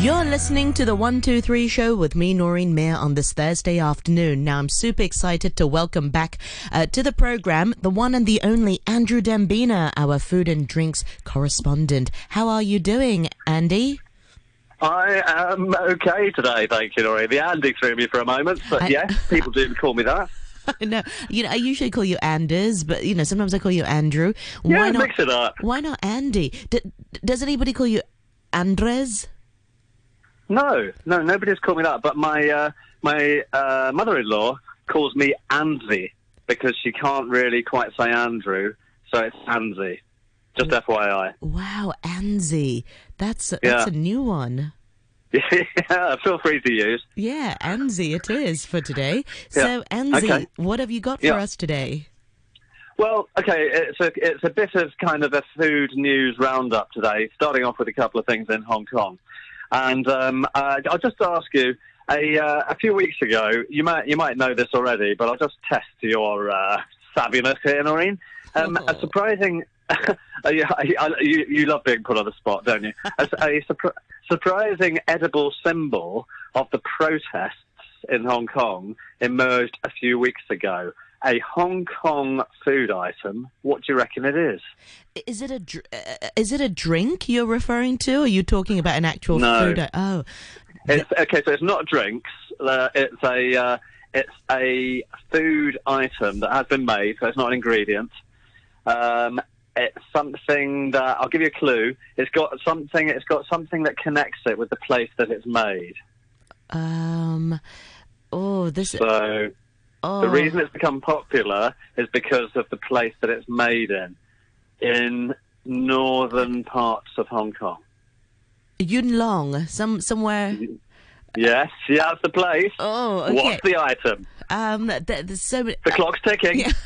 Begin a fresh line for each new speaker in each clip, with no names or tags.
You're listening to the 123 show with me, Noreen Mayer, on this Thursday afternoon. Now, I'm super excited to welcome back uh, to the program the one and the only Andrew Dembina, our food and drinks correspondent. How are you doing, Andy?
I am okay today, thank you, Noreen. The Andy threw me for a moment, but
I-
yes, people do call me that.
no, you know, I usually call you Anders, but you know, sometimes I call you Andrew.
Yeah,
Why not?
mix it up.
Why not Andy? D- does anybody call you Andres?
No, no, nobody's called me that. But my uh, my uh, mother-in-law calls me Andy because she can't really quite say Andrew, so it's Andy. Just FYI.
Wow, Anzi. That's that's
Yeah.
a new one.
yeah, feel free to use.
Yeah, Anzi it is for today.
Yeah.
So, Anzi,
Okay.
what have you got for
Yeah.
us today?
Well, okay, it's a it's a bit of kind of a food news roundup today. Starting off with a couple of things in Hong Kong, and um, uh, I'll just ask you. A, uh, a few weeks ago, you might you might know this already, but I'll just test your uh, savviness here, Noreen. Um,
Oh.
A surprising, uh, you, you you love being put on the spot, don't you? A, a surpri- surprising edible symbol of the protests in Hong Kong emerged a few weeks ago. A Hong Kong food item. What do you reckon it is?
Is it a dr- uh, is it a drink you're referring to? Or are you talking about an actual
No.
food? i- Oh,
It's, okay, so it's not drinks. Uh, it's a uh, it's a food item that has been made, so it's not an ingredient. Um, it's something that I'll give you a clue. It's got something. It's got something that connects it with the place that it's made.
um, oh, this.
So
oh,
the reason it's become popular is because of the place that it's made in, in northern parts of Hong Kong.
Yuen Long, some somewhere.
Yes, yeah, that's the place.
Oh, okay.
What's the item?
Um, th- there's so many.
The clock's ticking.
Yeah.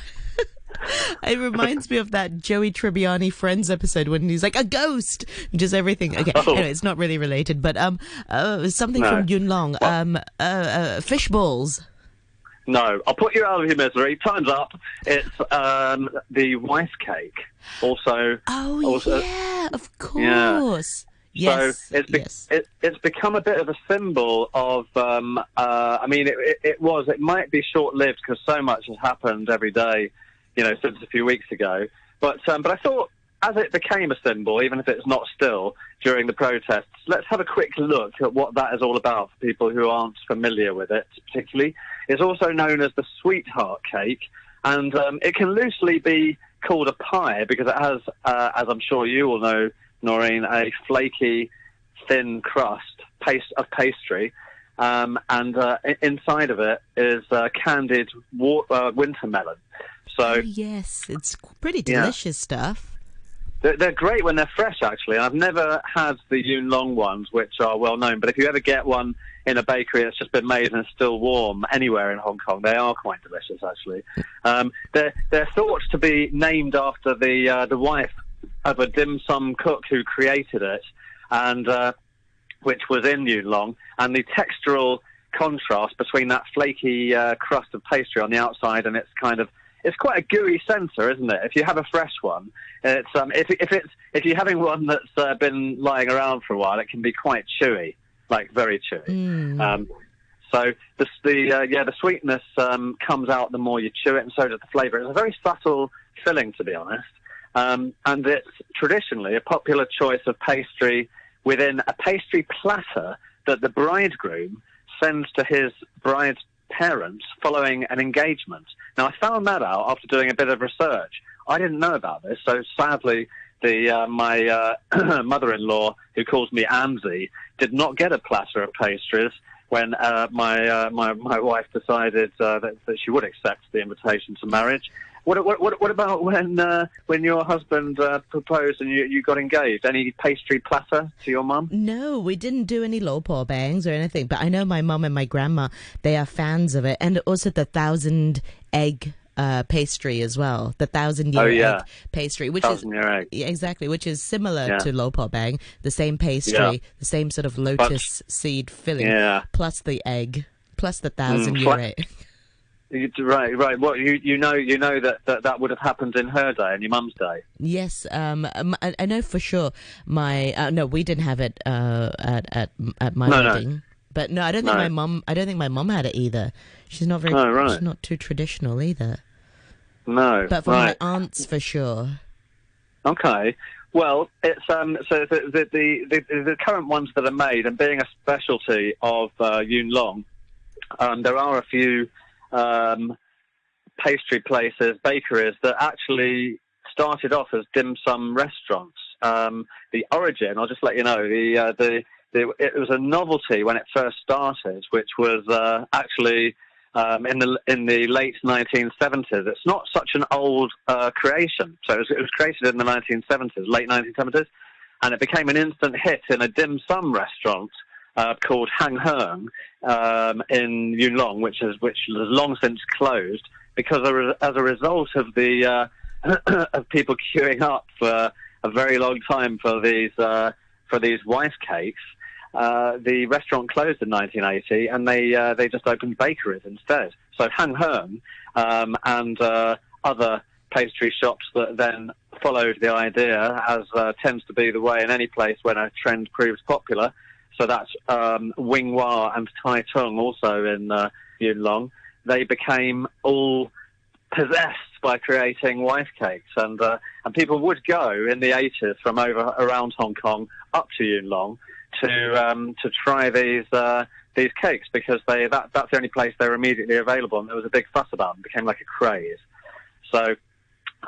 It reminds me of that Joey Tribbiani Friends episode when he's like a ghost, just everything. Okay,
Oh.
anyway, it's not really related, but um, uh, something
No.
from Yuen Long. Um, uh, uh, fish balls.
No, I'll put you out of your misery. Time's up. It's um, the wife cake. Also,
Oh
Also-
yeah, of course. Yes,
so it's be-
yes.
it, it's become a bit of a symbol of. Um, uh, I mean, it, it, it was. It might be short lived because so much has happened every day, you know, since a few weeks ago. But um, but I thought, as it became a symbol, even if it's not still during the protests, let's have a quick look at what that is all about for people who aren't familiar with it. Particularly, it's also known as the sweetheart cake, and um, it can loosely be called a pie because it has, uh, as I'm sure you all know, Noreen, a flaky, thin crust paste of pastry, um, and uh, inside of it is uh, candied wa- uh, winter melon.
Oh,
So
yes, it's pretty
Yeah.
delicious stuff.
They're, they're great when they're fresh, actually. I've never had the Yuen Long ones, which are well known, but if you ever get one in a bakery that's just been made and is still warm anywhere in Hong Kong, they are quite delicious, actually. Um, they're, they're thought to be named after the uh, the wife of a dim sum cook who created it, and uh, which was in Yuen Long, and the textural contrast between that flaky uh, crust of pastry on the outside and its kind of it's quite a gooey centre, isn't it? If you have a fresh one, it's um, if if it's if you're having one that's uh, been lying around for a while, it can be quite chewy, like very chewy.
Mm.
Um, so the the uh, yeah the sweetness um, comes out the more you chew it, and so does the flavour. It's a very subtle filling, to be honest, um, and it's traditionally a popular choice of pastry within a pastry platter that the bridegroom sends to his bride's parents following an engagement. Now, I found that out after doing a bit of research. I didn't know about this, so sadly, the uh, my uh, mother-in-law, who calls me Amzi, did not get a platter of pastries when uh, my, uh, my my wife decided uh, that, that she would accept the invitation to marriage. What, what, what, about when uh, when your husband proposed and you, you got engaged? Any pastry platter to your mum?
No, we didn't do any low paw bangs or anything, but I know my mum and my grandma, they are fans of it. And also the thousand egg uh, pastry as well. The thousand year
Oh, yeah.
egg pastry, which
Thousand
is. Yeah, exactly, which is similar
Yeah.
to low paw bang, the same pastry, the same sort of lotus seed filling,
Yeah.
plus the egg, plus the thousand
Mm,
year
fla-
egg.
Right, right. What you you know you know that, that that would have happened in her day and your mum's day.
Yes, um, I, I know for sure. My uh, no, we didn't have it uh, at at at my
No, no.
wedding. But no, I don't think
No.
my mum. I don't think my mum had it either. She's not very.
Oh, right.
She's not too traditional either.
No,
But for
right.
my aunts, for sure.
Okay. Well, it's um. So the the, the the the current ones that are made, and being a specialty of uh, Yuen Long, um, there are a few um, pastry places, bakeries that actually started off as dim sum restaurants. Um, the origin, I'll just let you know, the uh, the, the it was a novelty when it first started, which was uh, actually um, in the in the late 1970s. It's not such an old uh, creation. So it was, it was created in the 1970s, late 1970s, and it became an instant hit in a dim sum restaurant uh, called Hang Heung um, in Yuen Long, which is which has long since closed because as a result of the uh, of people queuing up for a very long time for these uh, for these wife cakes. Uh, the restaurant closed in 1980, and they uh, they just opened bakeries instead. So Hang Heung um, and uh, other pastry shops that then followed the idea, as uh, tends to be the way in any place when a trend proves popular. So that's um, Wing Wah and Tai Tung, also in uh, Yuen Long. They became all possessed by creating wife cakes, and uh, and people would go in the 80s from over around Hong Kong up to Yuen Long to um, to try these uh, these cakes because they that that's the only place they were immediately available, and there was a big fuss about them. It became like a craze. So,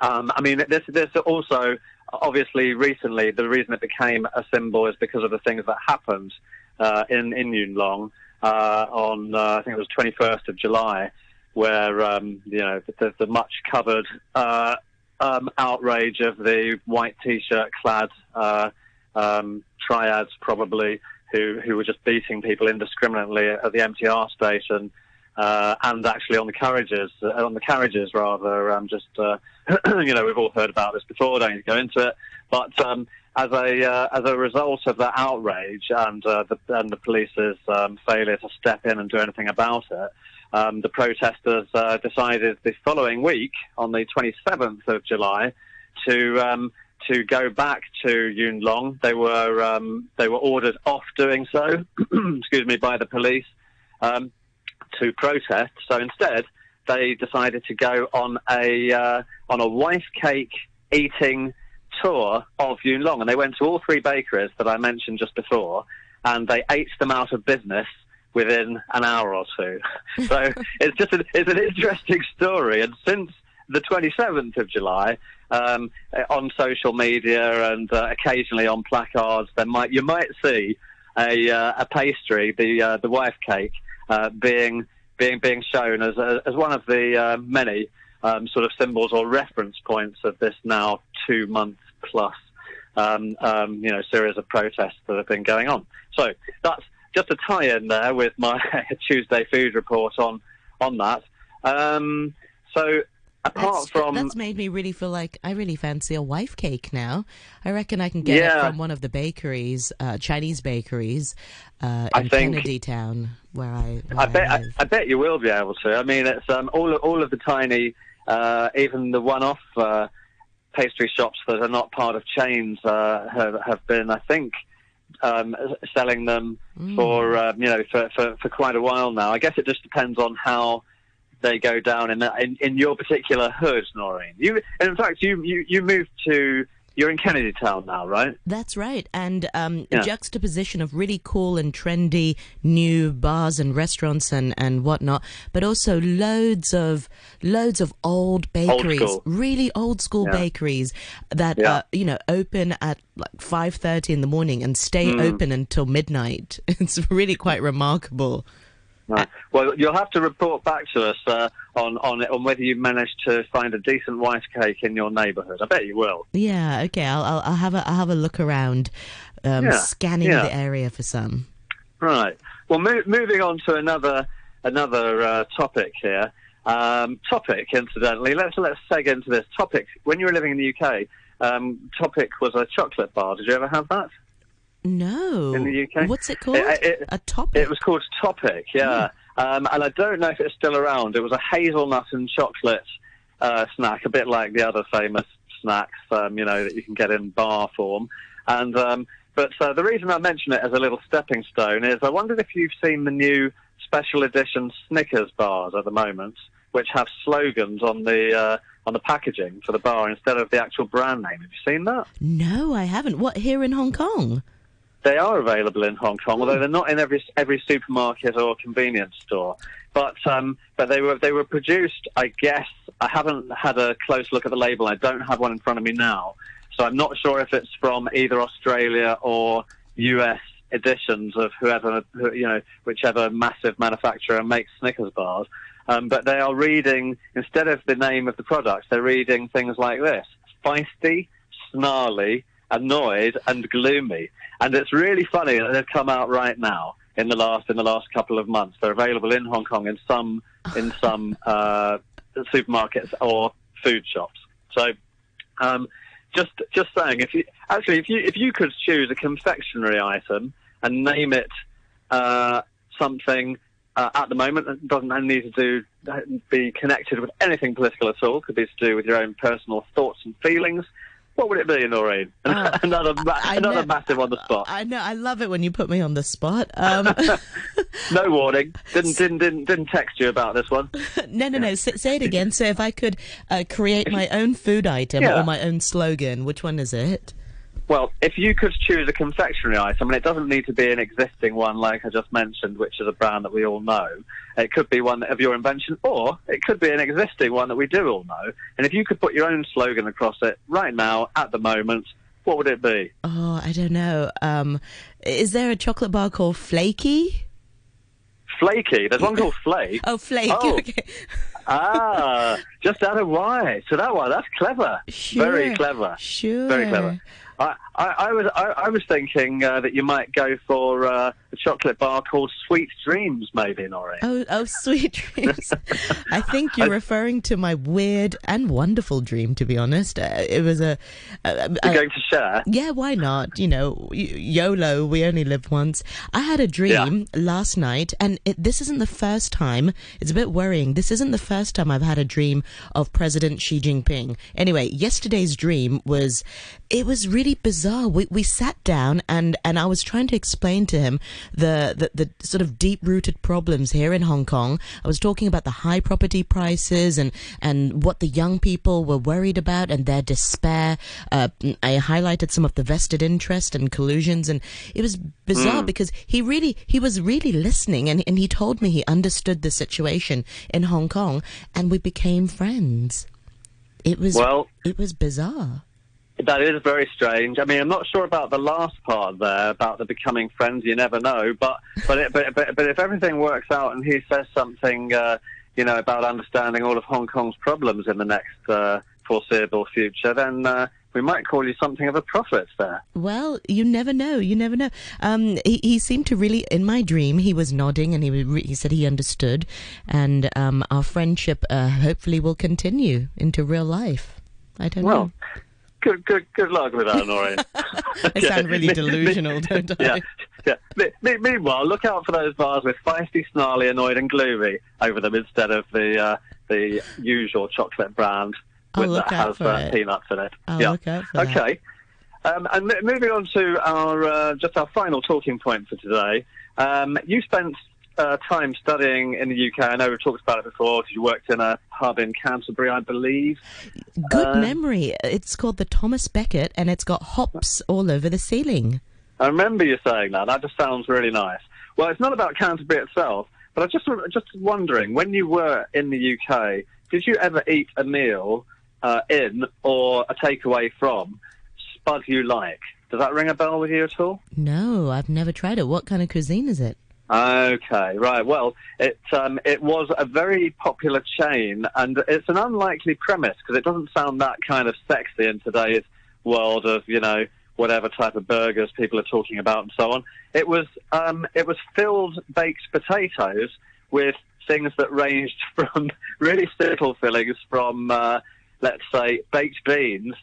um, I mean, this this also obviously recently the reason it became a symbol is because of the things that happened uh, in in Yuen Long uh, on uh, I think it was 21st of July, where um, you know the, the much covered uh, um, outrage of the white t-shirt clad uh, um, triads probably who who were just beating people indiscriminately at the MTR station. Uh, and actually on the carriages, uh, on the carriages rather, um, just uh, you know we've all heard about this before. Don't need to go into it, but um, as a uh, as a result of that outrage and uh, the and the police's um, failure to step in and do anything about it, um, the protesters uh, decided the following week, on the 27th of July, to um, to go back to Yuen Long. They were um, they were ordered off doing so, excuse me, by the police um, to protest. So instead, they decided to go on a uh, on a wife cake eating tour of Yuen Long, and they went to all three bakeries that I mentioned just before, and they ate them out of business within an hour or two. so it's just an, it's an interesting story, and since the 27th of July, um, on social media and uh, occasionally on placards, there might you might see a, uh, a pastry, the uh, the wife cake, uh, being being being shown as as one of the uh, many um, sort of symbols or reference points of this now two month plus um, um, you know series of protests that have been going on. So that's just a tie-in there with my Tuesday food report on on that. Um, so apart
That's,
from
that's made me really feel like I really fancy a wife cake now. I reckon I can get it from one of the bakeries, uh, Chinese bakeries, uh,
I
in
think-
Kennedy Town, where I, where
I bet I,
live.
I bet you will be able to. I mean, it's um, all all of the tiny, uh, even the one-off uh, pastry shops that are not part of chains uh, have have been, I think, um, selling them
Mm.
for um, you know for, for for quite a while now. I guess it just depends on how they go down in that, in, in your particular hood, Noreen. You, and in fact, you, you you moved to you're in Kennedy Town now, right?
That's right. And um,
Yeah.
a juxtaposition of really cool and trendy new bars and restaurants and, and whatnot, but also loads of loads of old bakeries,
school.
really old school
Yeah.
bakeries that
Yeah.
uh, you know open at like five thirty in the morning and stay
Hmm.
open until midnight. It's really quite remarkable.
Well, you'll have to report back to us uh, on on on whether you managed to find a decent white cake in your neighbourhood. I bet you will.
Yeah. Okay. I'll I'll, I'll have a I'll have a look around, um,
Yeah,
scanning
yeah.
the area for some.
Right. Well, mo- moving on to another another uh, topic here. Um, topic, incidentally, let's let's seg into this topic. When you were living in the UK, um, topic was a chocolate bar. Did you ever have that?
No.
In the UK?
What's it called?
It- it-
a topic.
It was called Topic, yeah. um, and I don't know if it's still around. It was a hazelnut and chocolate uh, snack, a bit like the other famous snacks, um, you know, that you can get in bar form. And um, but uh, the reason I mention it as a little stepping stone is I wondered if you've seen the new special edition Snickers bars at the moment, which have slogans on the uh, on the packaging for the bar instead of the actual brand name. Have you seen that?
No, I haven't. What here in Hong Kong?
They are available in Hong Kong, although they're not in every every supermarket or convenience store. But um, but they were they were produced. I guess I haven't had a close look at the label. I don't have one in front of me now, so I'm not sure if it's from either Australia or US editions of whoever who, you know whichever massive manufacturer makes Snickers bars. Um, but they are reading instead of the name of the product, they're reading things like this: feisty, snarly, annoyed, and gloomy. And it's really funny that they've come out right now in the last in the last couple of months. They're available in Hong Kong in some in some uh, supermarkets or food shops. So. Um, just just saying, if you actually if you if you could choose a confectionery item and name it uh, something uh, at the moment that doesn't need to do be connected with anything political at all, could be to do with your own personal thoughts and feelings. What would it be, Noreen? Uh, another another know, massive on the spot.
I know. I love it when you put me on the spot. Um,
no warning. Didn't didn't didn't didn't text you about this one.
no, no, no. Say, say, it again. So if I could uh, create my own food item yeah. or my own slogan, which one is it?
Well, if you could choose a confectionery item, and it doesn't need to be an existing one like I just mentioned, which is a brand that we all know. It could be one of your invention, or it could be an existing one that we do all know. And if you could put your own slogan across it right now, at the moment, what would it be?
Oh, I don't know. Um, is there a chocolate bar called Flaky?
Flaky? There's one called Flake.
oh, Flake. Oh. Okay.
ah, just out of why? So that one, that's clever.
Sure.
Very clever.
Sure.
Very clever. I, I, I was I, I, was thinking uh, that you might go for uh, a chocolate bar called Sweet Dreams, maybe, Noreen.
Oh, oh, Sweet Dreams. I think you're referring to my weird and wonderful dream. To be honest, uh, it was a.
a, a you're going to share?
Yeah, why not? You know, YOLO. We only live once. I had a dream yeah. last night, and it, this isn't the first time. It's a bit worrying. This isn't the first time I've had a dream of President Xi Jinping. Anyway, yesterday's dream was. It was really bizarre. We we sat down and and I was trying to explain to him the, the, the sort of deep rooted problems here in Hong Kong. I was talking about the high property prices and, and what the young people were worried about and their despair. Uh, I highlighted some of the vested interest and collusions and it was bizarre mm. because he really, he was really listening and, and he told me he understood the situation in Hong Kong and we became friends. It was, well, it was bizarre.
That is very strange. I mean, I'm not sure about the last part there about the becoming friends. You never know, but but it, but, but, but if everything works out and he says something, uh, you know, about understanding all of Hong Kong's problems in the next uh, foreseeable future, then. Uh, we might call you something of a prophet there.
Well, you never know. You never know. Um, he, he seemed to really, in my dream, he was nodding and he, he said he understood. And um, our friendship uh, hopefully will continue into real life. I don't
well,
know
good, good, good luck with that, Noreen.
I sound really delusional, don't
I? Yeah, yeah. Me, meanwhile, look out for those bars with feisty, snarly, annoyed, and gloomy over them instead of the uh, the usual chocolate brand with, that has uh, peanuts in it.
I'll yeah.
okay. Um, and m- moving on to our uh, just our final talking point for today. Um, you spent uh, time studying in the UK. I know we've talked about it before because you worked in a pub in Canterbury, I believe.
Good uh, memory. It's called the Thomas Becket, and it's got hops all over the ceiling.
I remember you saying that. That just sounds really nice. Well, it's not about Canterbury itself, but I just just wondering when you were in the UK, did you ever eat a meal uh, in or a takeaway from Spud You Like? Does that ring a bell with you at all?
No, I've never tried it. What kind of cuisine is it?
Okay, right. Well, it um, it was a very popular chain, and it's an unlikely premise because it doesn't sound that kind of sexy in today's world of you know whatever type of burgers people are talking about and so on. It was um, it was filled baked potatoes with things that ranged from really simple fillings from uh, let's say baked beans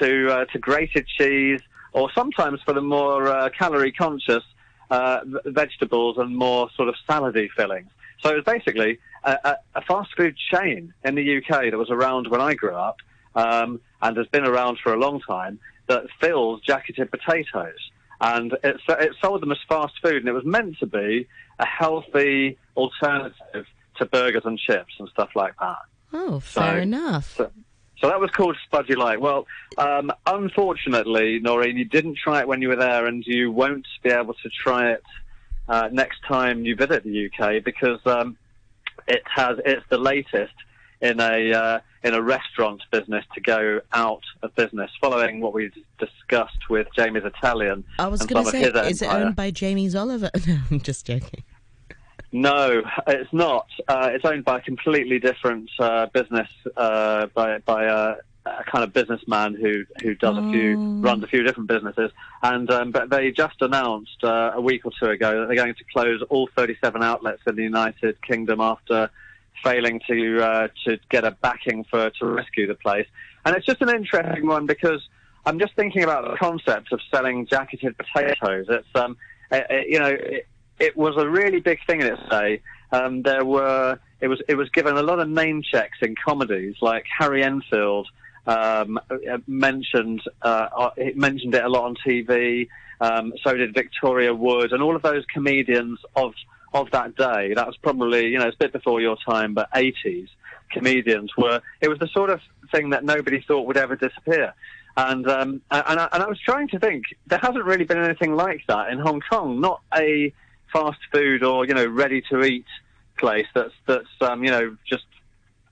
to uh, to grated cheese, or sometimes for the more uh, calorie conscious uh, vegetables and more sort of salady fillings. So it was basically a, a, fast food chain in the UK that was around when I grew up um, and has been around for a long time that fills jacketed potatoes. And it, it sold them as fast food, and it was meant to be a healthy alternative to burgers and chips and stuff like that.
Oh, fair so, enough.
So, so, that was called Spud You Like. Well, um, unfortunately, Noreen, you didn't try it when you were there, and you won't be able to try it uh, next time you visit the UK because um, it has it's the latest in a uh, in a restaurant business to go out of business, following what we discussed with Jamie's Italian.
I was going to say, is it owned by Jamie's Oliver? No, I'm just joking.
No, it's not. Uh, it's owned by a completely different uh, business uh, by by a, a, kind of businessman who who does oh. a few oh. runs a few different businesses. And um, but they just announced uh, a week or two ago that they're going to close all 37 outlets in the United Kingdom after failing to uh, to get a backing for to rescue the place. And it's just an interesting one because I'm just thinking about the concept of selling jacketed potatoes. It's um, it, it, you know. It, it was a really big thing in its day. Um, there were it was it was given a lot of name checks in comedies, like Harry Enfield um, mentioned uh, it mentioned it a lot on TV. Um, so did Victoria Wood and all of those comedians of of that day. That was probably you know it's a bit before your time, but 80s comedians were. It was the sort of thing that nobody thought would ever disappear. And um, and, I, and I was trying to think. There hasn't really been anything like that in Hong Kong. Not a fast food or you know ready to eat place that's that's um, you know just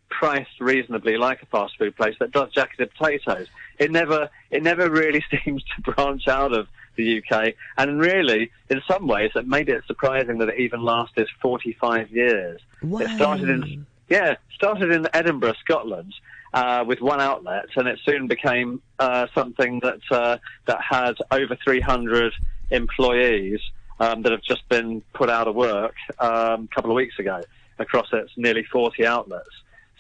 priced reasonably like a fast food place that does jacketed potatoes. It never it never really seems to branch out of the UK, and really, in some ways, it made it surprising that it even lasted 45 years.
Wow.
It started in yeah started in Edinburgh, Scotland. Uh, with one outlet, and it soon became uh, something that uh, that had over 300 employees um, that have just been put out of work um, a couple of weeks ago across its nearly 40 outlets.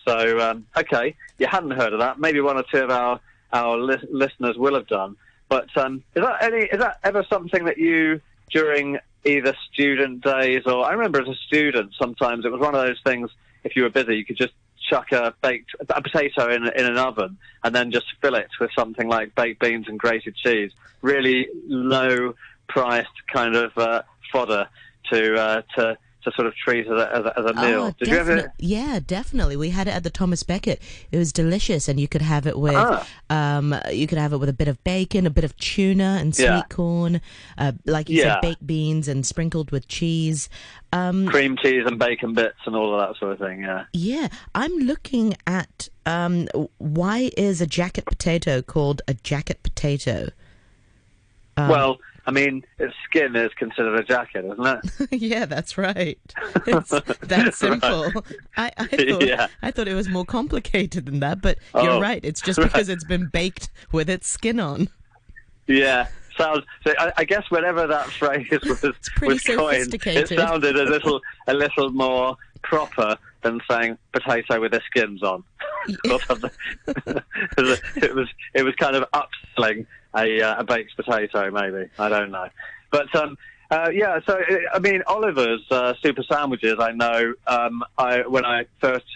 So, um, okay, you hadn't heard of that. Maybe one or two of our, our li- listeners will have done. But um, is that any? Is that ever something that you during either student days or I remember as a student sometimes it was one of those things. If you were busy, you could just chuck a baked a potato in in an oven and then just fill it with something like baked beans and grated cheese. Really low priced kind of uh, fodder to uh, to to sort of treat as a, as a, as a meal.
Oh, Did you ever? Yeah, definitely. We had it at the Thomas Becket. It was delicious, and you could have it with ah. um, you could have it with a bit of bacon, a bit of tuna, and sweet yeah. corn, uh, like you yeah. said, baked beans, and sprinkled with cheese.
Um, Cream cheese and bacon bits and all of that sort of thing. Yeah.
Yeah, I'm looking at um, why is a jacket potato called a jacket potato?
Um, well I mean, its skin is considered a jacket, isn't
it? yeah, that's right. It's that simple. right. I, I, thought, yeah. I thought it was more complicated than that, but oh, you're right. It's just because it's been baked with its skin on.
Yeah. Sounds. So I, I guess whenever that phrase was, was coined, it sounded a little, a little more proper than saying potato with their skins on. it was, it was kind of upselling a, uh, a baked potato, maybe. I don't know. But um, uh, yeah, so I mean, Oliver's uh, super sandwiches. I know um, I, when I first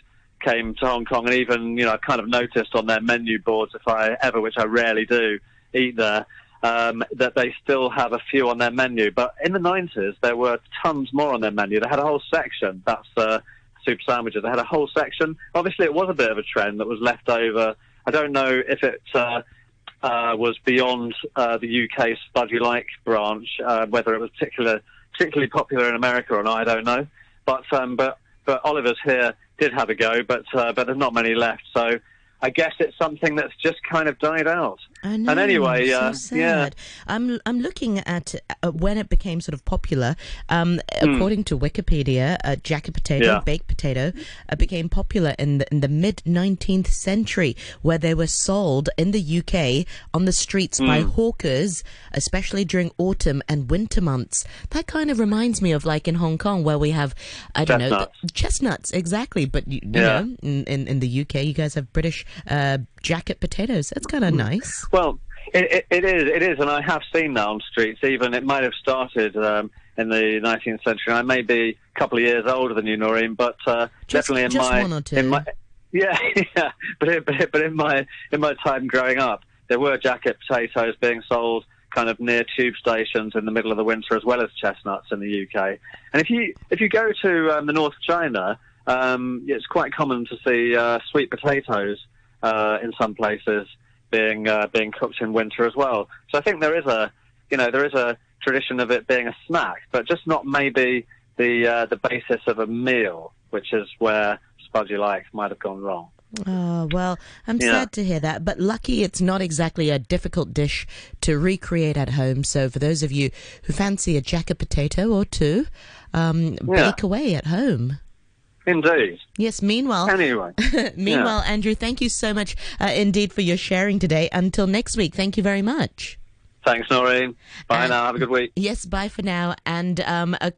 came to Hong Kong, and even you know, I kind of noticed on their menu boards, if I ever, which I rarely do, eat there. Um, that they still have a few on their menu, but in the 90s there were tons more on their menu. They had a whole section. That's uh, super sandwiches. They had a whole section. Obviously, it was a bit of a trend that was left over. I don't know if it uh, uh, was beyond uh, the UK Spud You Like branch. Uh, whether it was particular, particularly popular in America or not, I don't know. But um, but but Oliver's here did have a go, but uh, but there's not many left. So I guess it's something that's just kind of died out.
I know.
And anyway,
so
uh, yeah.
I'm I'm looking at uh, when it became sort of popular. Um, mm. According to Wikipedia, uh, jacket potato, yeah. baked potato, uh, became popular in the in the mid 19th century, where they were sold in the UK on the streets mm. by hmm. hawkers, especially during autumn and winter months. That kind of reminds me of like in Hong Kong, where we have I don't
chestnuts.
know chestnuts exactly, but you, you yeah. know in, in in the UK, you guys have British uh, jacket potatoes. That's kind of hmm. nice.
Well, it, it, it is, it is, and I have seen that on streets. Even it might have started um, in the 19th century. I may be a couple of years older than you, Noreen, but uh,
Just-
definitely in my
one or two.
in my yeah yeah. But in, but but in my in my time growing up, there were jacket potatoes being sold kind of near tube stations in the middle of the winter, as well as chestnuts in the UK. And if you if you go to um, the North of China, um, it's quite common to see uh, sweet potatoes uh, in some places being uh, being cooked in winter as well. So I think there is a you know there is a tradition of it being a snack, but just not maybe the uh, the basis of a meal, which is where Spud You Likes might have gone wrong.
Oh, well, I'm
Yeah.
sad to hear that, but lucky it's not exactly a difficult dish to recreate at home. So for those of you who fancy a jacket potato or two, um,
Yeah.
bake away at home.
Indeed.
Yes, meanwhile,
Anyway,
meanwhile, Andrew, thank you so much uh, indeed for your sharing today. Until next week, thank you very much.
thanks, Noreen. Bye
And-
now. Have a good week.
Yes, bye for now. And um, a